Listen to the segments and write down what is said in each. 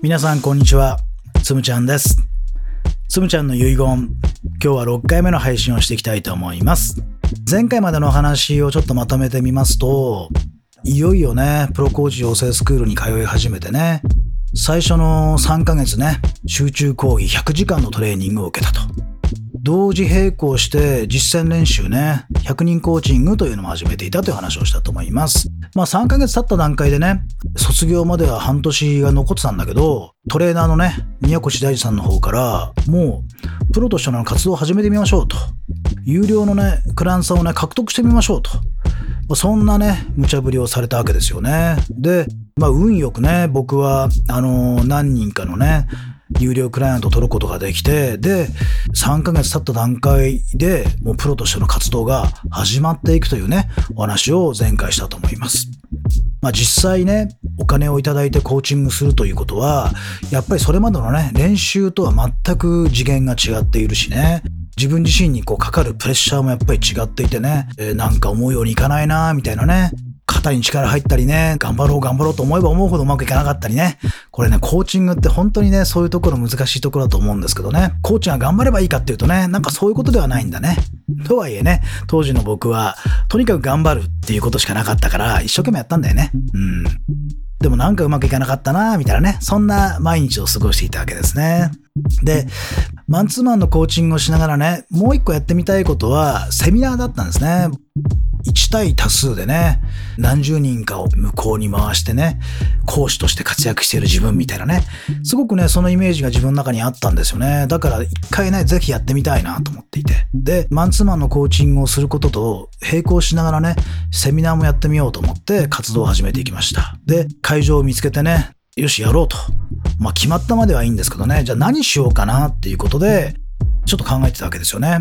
皆さんこんにちは。つむちゃんです。つむちゃんの遺言。今日は6回目の配信をしていきたいと思います。前回までの話をちょっとまとめてみますといよいよねプロコーチ養成スクールに通い始めてね最初の3ヶ月ね集中講義100時間のトレーニングを受けたと。同時並行して実践練習ね、100人コーチングというのも始めていたという話をしたと思います。まあ3ヶ月経った段階でね、卒業までは半年が残ってたんだけど、トレーナーのね、宮越大二さんの方から、もう、プロとしての活動を始めてみましょうと。有料のね、クランサーをね、獲得してみましょうと。そんなね、無茶ぶりをされたわけですよね。で、まあ、運よくね、僕は、あのー、何人かのね、有料クライアントを取ることができて、で、3ヶ月経った段階でもうプロとしての活動が始まっていくというね、お話を前回したと思います。まあ実際ね、お金をいただいてコーチングするということは、やっぱりそれまでのね、練習とは全く次元が違っているしね、自分自身にこうかかるプレッシャーもやっぱり違っていてね、えー、なんか思うようにいかないなみたいなね、肩に力入ったりね、頑張ろう頑張ろうと思えば思うほどうまくいかなかったりね。これね、コーチングって本当にね、そういうところ難しいところだと思うんですけどね。コーチが頑張ればいいかっていうとね、なんかそういうことではないんだね。とはいえね、当時の僕は、とにかく頑張るっていうことしかなかったから、一生懸命やったんだよね。うん。でもなんかうまくいかなかったなみたいなね、そんな毎日を過ごしていたわけですね。で、マンツーマンのコーチングをしながらね、もう一個やってみたいことは、セミナーだったんですね。1対多数でね、何十人かを向こうに回してね、講師として活躍している自分みたいなね、すごくね、そのイメージが自分の中にあったんですよね。だから一回ね、ぜひやってみたいなと思っていて。で、マンツーマンのコーチングをすることと並行しながらね、セミナーもやってみようと思って活動を始めていきました。で、会場を見つけてね、よし、やろうと。まあ決まったまではいいんですけどね、じゃあ何しようかなっていうことで、ちょっと考えてたわけですよね。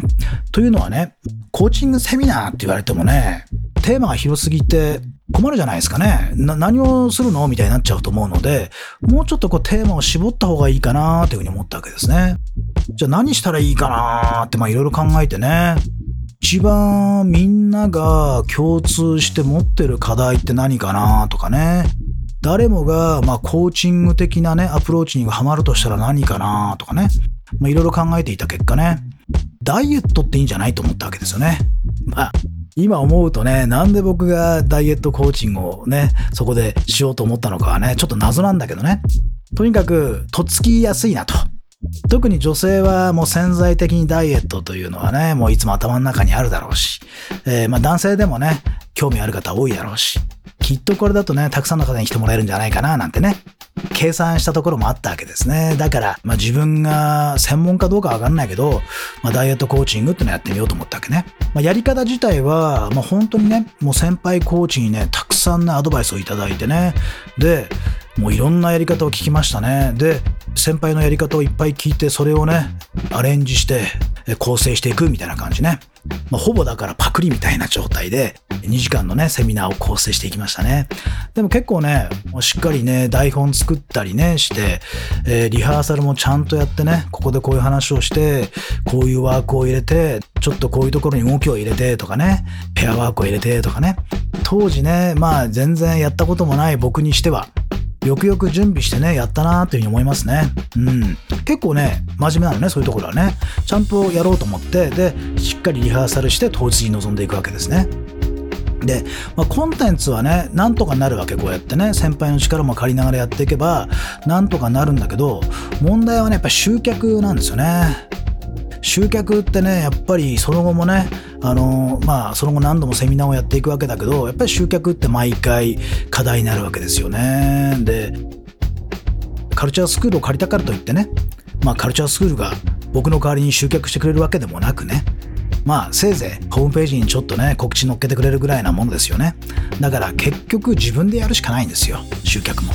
というのはね、コーチングセミナーって言われてもね、テーマが広すぎて困るじゃないですかね。何をするのみたいになっちゃうと思うので、もうちょっとこうテーマを絞った方がいいかなというふうに思ったわけですね。じゃあ何したらいいかなってまあいろいろ考えてね。一番みんなが共通して持ってる課題って何かなとかね。誰もがまあコーチング的なね、アプローチにハマるとしたら何かなとかね。まあ、いろいろ考えていた結果ね、ダイエットっていいんじゃないと思ったわけですよね。まあ、今思うとね、なんで僕がダイエットコーチングをね、そこでしようと思ったのかはね、ちょっと謎なんだけどね。とにかく、とっつきやすいなと。特に女性はもう潜在的にダイエットというのはね、もういつも頭の中にあるだろうし、えー、まあ男性でもね、興味ある方多いだろうし、きっとこれだとね、たくさんの方に来てもらえるんじゃないかな、なんてね、計算したところもあったわけですね。だから、まあ、自分が専門かどうかわかんないけど、まあ、ダイエットコーチングってのやってみようと思ったわけね。まあ、やり方自体は、まあ、本当にね、もう先輩コーチにね、たくさんね、アドバイスをいただいてね。で、もういろんなやり方を聞きましたね。で、先輩のやり方をいっぱい聞いて、それをね、アレンジして構成していくみたいな感じね。まあ、ほぼだからパクリみたいな状態で、2時間のね、セミナーを構成していきましたね。でも結構ね、しっかりね、台本作ったりね、して、えー、リハーサルもちゃんとやってね、ここでこういう話をして、こういうワークを入れて、ちょっとこういうところに動きを入れてとかね、ペアワークを入れてとかね。当時ね、まあ全然やったこともない僕にしては、よくよく準備してね、やったなというふうに思いますね。うん。結構ね、真面目なのね、そういうところはね。ちゃんとやろうと思って、で、しっかりリハーサルして当日に臨んでいくわけですね。で、まあ、コンテンツはね、なんとかなるわけ、こうやってね、先輩の力も借りながらやっていけば、なんとかなるんだけど、問題はね、やっぱ集客なんですよね。集客ってね、やっぱりその後もね、あの、まあ、その後何度もセミナーをやっていくわけだけど、やっぱり集客って毎回課題になるわけですよね。で、カルチャースクールを借りたからといってね、まあ、カルチャースクールが僕の代わりに集客してくれるわけでもなくね、まあ、せいぜいホームページにちょっとね、告知載っけてくれるぐらいなものですよね。だから結局自分でやるしかないんですよ、集客も。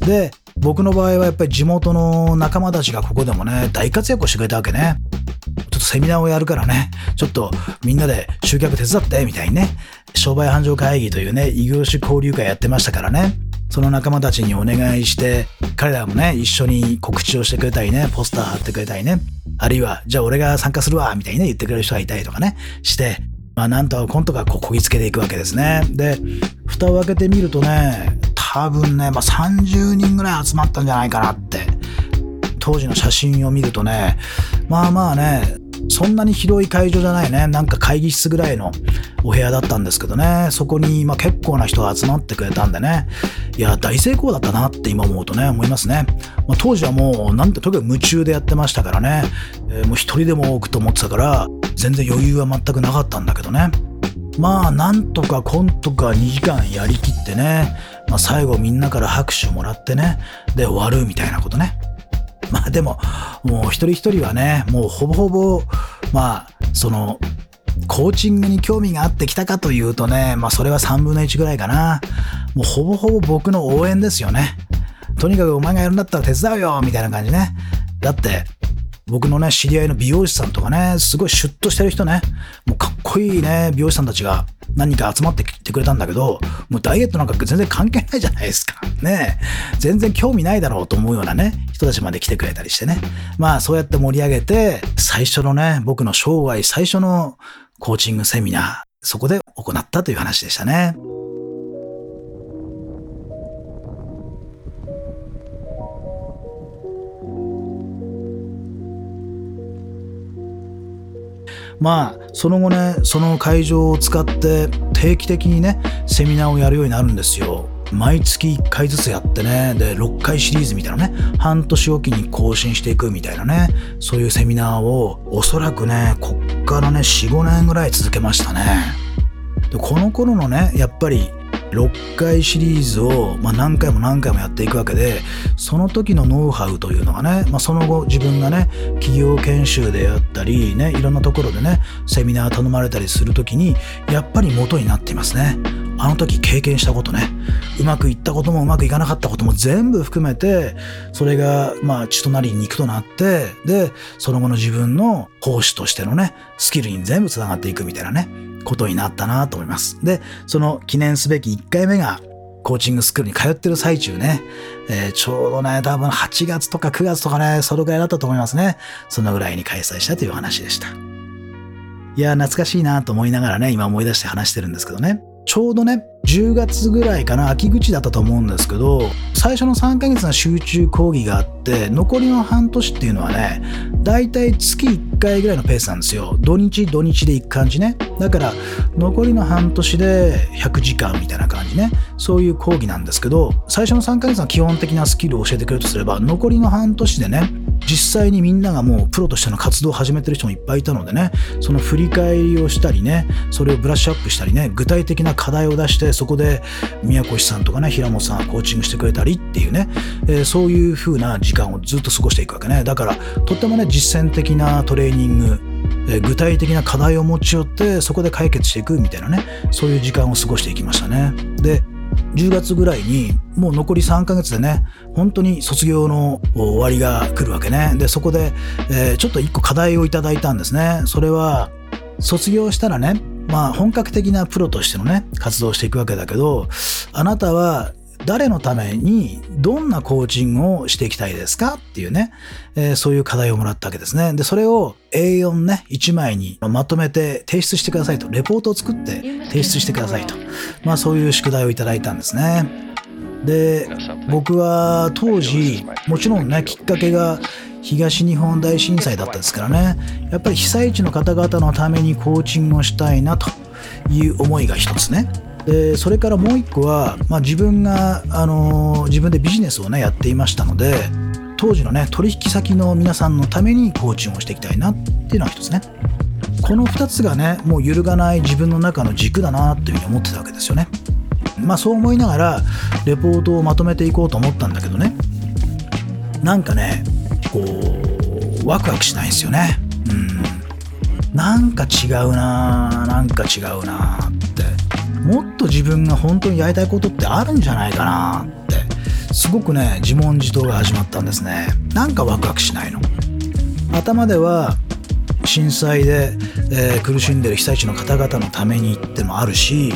で、僕の場合はやっぱり地元の仲間たちがここでもね、大活躍をしてくれたわけね。ょっとセミナーをやるからね、ちょっとみんなで集客手伝って、みたいにね、商売繁盛会議というね、異業種交流会やってましたからね。その仲間たちにお願いして、彼らもね、一緒に告知をしてくれたりね、ポスター貼ってくれたりね、あるいは、じゃあ俺が参加するわ、みたいにね、言ってくれる人がいたりとかね、して、まあなんとかコントがここぎつけていくわけですね。で、蓋を開けてみるとね、多分ね、まあ、30人ぐらい集まったんじゃないかなって。当時の写真を見るとねまあまあねそんなに広い会場じゃないね。なんか会議室ぐらいのお部屋だったんですけどね。そこに、ま、結構な人が集まってくれたんでね。いや、大成功だったなって今思うとね、思いますね。まあ、当時はもう、なんてとにかく夢中でやってましたからね。えー、もう一人でも多くと思ってたから、全然余裕は全くなかったんだけどね。まあ、なんとかコントか2時間やりきってね。まあ、最後みんなから拍手もらってね。で、終わるみたいなことね。まあでも、もう一人一人はね、もうほぼほぼ、まあ、その、コーチングに興味があってきたかというとね、まあそれは3分の1ぐらいかな。もうほぼほぼ僕の応援ですよね。とにかくお前がやるんだったら手伝うよみたいな感じね。だって、僕のね、知り合いの美容師さんとかね、すごいシュッとしてる人ね、もうかっこいいね、美容師さんたちが何人か集まってきてくれたんだけど、もうダイエットなんか全然関係ないじゃないですか。ね全然興味ないだろうと思うようなね、人たちまで来てくれたりしてね。まあそうやって盛り上げて、最初のね、僕の生涯最初のコーチングセミナー、そこで行ったという話でしたね。まあ、その後ね、その会場を使って定期的にね、セミナーをやるようになるんですよ。毎月1回ずつやってね、で、6回シリーズみたいなね、半年おきに更新していくみたいなね、そういうセミナーを、おそらくね、こっからね、4、5年ぐらい続けましたね。で、この頃のね、やっぱり6回シリーズを、まあ、何回も何回もやっていくわけでその時のノウハウというのがね、まあ、その後自分がね企業研修であったりねいろんなところでねセミナー頼まれたりする時にやっぱり元になっていますね。あの時経験したことねうまくいったこともうまくいかなかったことも全部含めてそれがまあ血となり肉となってでその後の自分の講師としてのねスキルに全部つながっていくみたいなねことになったなと思います。で、その記念すべき1回目がコーチングスクールに通ってる最中ね、えー、ちょうどね、多分8月とか9月とかね、そのぐらいだったと思いますね。そのぐらいに開催したという話でした。いや、懐かしいなと思いながらね、今思い出して話してるんですけどね。ちょうどね、10月ぐらいかな、秋口だったと思うんですけど、最初の3ヶ月の集中講義があって、残りの半年っていうのはね、だいたい月1回ぐらいのペースなんですよ。土日土日で行く感じね。だから、残りの半年で100時間みたいな感じね。そういう講義なんですけど、最初の3ヶ月の基本的なスキルを教えてくれるとすれば、残りの半年でね、実際にみんながもうプロとしての活動を始めてる人もいっぱいいたのでね、その振り返りをしたりね、それをブラッシュアップしたりね、具体的な課題を出して、そこで宮越さんとかね、平本さんコーチングしてくれたりっていうね、えー、そういう風な時間をずっと過ごしていくわけね。だから、とってもね、実践的なトレーニング、え具体的な課題を持ち寄ってそこで解決していくみたいなねそういう時間を過ごしていきましたね。で10月ぐらいにもう残り3ヶ月でね本当に卒業の終わりが来るわけね。でそこで、えー、ちょっと1個課題をいただいたんですね。それは卒業したらねまあ本格的なプロとしてのね活動をしていくわけだけどあなたは誰のためにどんなコーチングをしていきたいですかっていうね、えー、そういう課題をもらったわけですね。で、それを A4 ね、1枚にまとめて提出してくださいと、レポートを作って提出してくださいと、まあそういう宿題をいただいたんですね。で、僕は当時、もちろんね、きっかけが東日本大震災だったですからね、やっぱり被災地の方々のためにコーチングをしたいなという思いが一つね。でそれからもう一個は、まあ、自分が、あの自分でビジネスをねやっていましたので当時のね取引先の皆さんのためにコーチングをしていきたいなっていうのは一つね。この2つがねもう揺るがない自分の中の軸だなっていうふうに思ってたわけですよね。まあそう思いながらレポートをまとめていこうと思ったんだけどね。なんかねこうワクワクしないんですよね。うん。なんか違うななんか違うなって。もっと自分が本当にやりたいことってあるんじゃないかなって。すごくね自問自答が始まったんですね。なんかワクワクしないの。頭では震災で、えー、苦しんでる被災地の方々のためにってのもあるし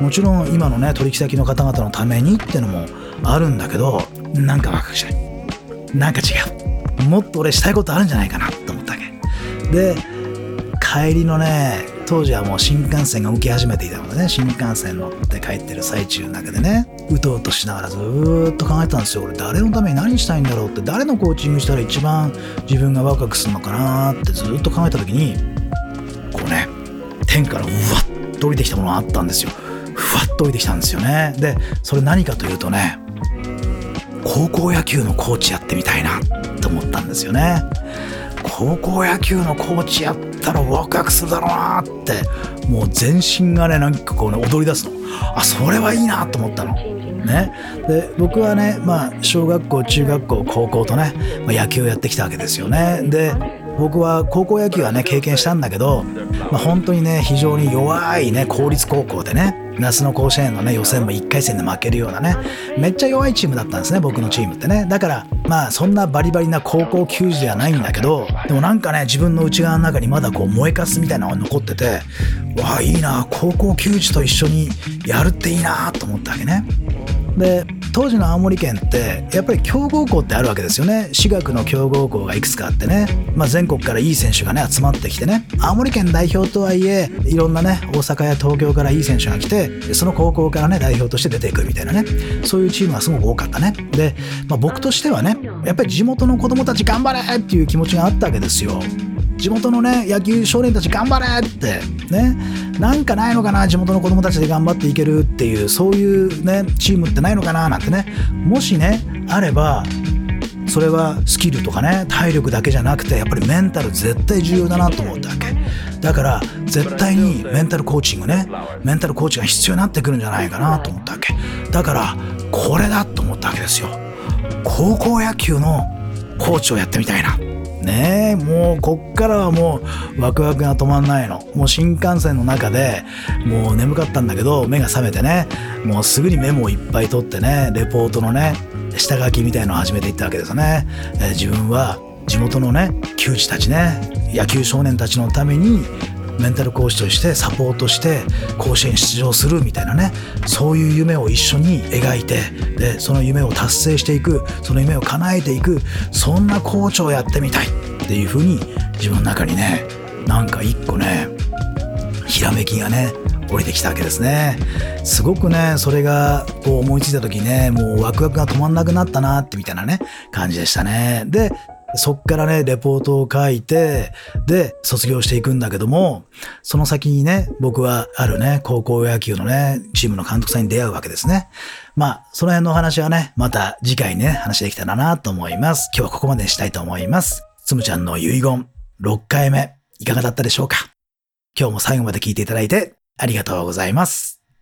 もちろん今のね取引先の方々のためにってのもあるんだけどなんかワクワクしない。なんか違う。もっと俺したいことあるんじゃないかなって思ったわけで帰りのね当時はもう新幹線が動き始めていたのでね、新幹線乗って帰ってる最中の中でね、うとうとしながらずっと考えてたんですよ。俺誰のために何したいんだろうって、誰のコーチングしたら一番自分がワクワクするのかなってずっと考えた時に、こうね、天からうわっと降りてきたものがあったんですよ。ふわっと降りてきたんですよね。で、それ何かというとね、高校野球のコーチやってみたいなって思ったんですよね。高校野球のコーチやったらワクワクするだろうなってもう全身がねなんかこうね踊り出すのあそれはいいなと思ったの。ね、で僕はね、まあ、小学校中学校高校とね、まあ、野球をやってきたわけですよね。で僕は高校野球はね経験したんだけど、まあ、本当にね非常に弱いね公立高校でね夏の甲子園のね予選も1回戦で負けるようなねめっちゃ弱いチームだったんですね僕のチームってね。だからまあそんなバリバリな高校球児ではないんだけどでもなんかね自分の内側の中にまだこう燃えかすみたいなのが残っててわあいいな高校球児と一緒にやるっていいなと思ったわけね。で当時の青森県ってやっぱり強豪校ってあるわけですよね。私学の強豪校がいくつかあってね、まあ、全国からいい選手がね集まってきてね。青森県代表とはいえいろんなね大阪や東京からいい選手が来てその高校からね代表として出ていくみたいなね。そういうチームがすごく多かったね。で、まあ、僕としてはねやっぱり地元の子供たち頑張れっていう気持ちがあったわけですよ。地元のね野球少年たち頑張れってね。なんかないのかな地元の子供たちで頑張っていけるっていうそういうねチームってないのかななんてね。もしねあればそれはスキルとかね体力だけじゃなくてやっぱりメンタル絶対重要だなと思ったわけ。だから絶対にメンタルコーチングねメンタルコーチが必要になってくるんじゃないかなと思ったわけ。だからこれだと思ったわけですよ。高校野球のコーチをやってみたいな。ねえ、もうこっからはもうワクワクが止まんないの。もう新幹線の中でもう眠かったんだけど目が覚めてね、もうすぐにメモをいっぱい取ってね、レポートのね、下書きみたいのを始めていったわけですよね。えー、自分は地元のね、球児たちね、野球少年たちのためにメンタルコーチとしてサポートして甲子園出場するみたいなねそういう夢を一緒に描いてでその夢を達成していくその夢を叶えていくそんなコーチをやってみたいっていうふうに自分の中にねなんか一個ねひらめきがね降りてきたわけですね。すごくねそれがこう思いついた時ねもうワクワクが止まんなくなったなってみたいなね感じでしたね。でそっからね、レポートを書いて、で、卒業していくんだけども、その先にね、僕はあるね、高校野球のね、チームの監督さんに出会うわけですね。まあ、その辺のお話はね、また次回ね、話できたらなと思います。今日はここまでにしたいと思います。つむちゃんの遺言、6回目、いかがだったでしょうか？今日も最後まで聞いていただいて、ありがとうございます。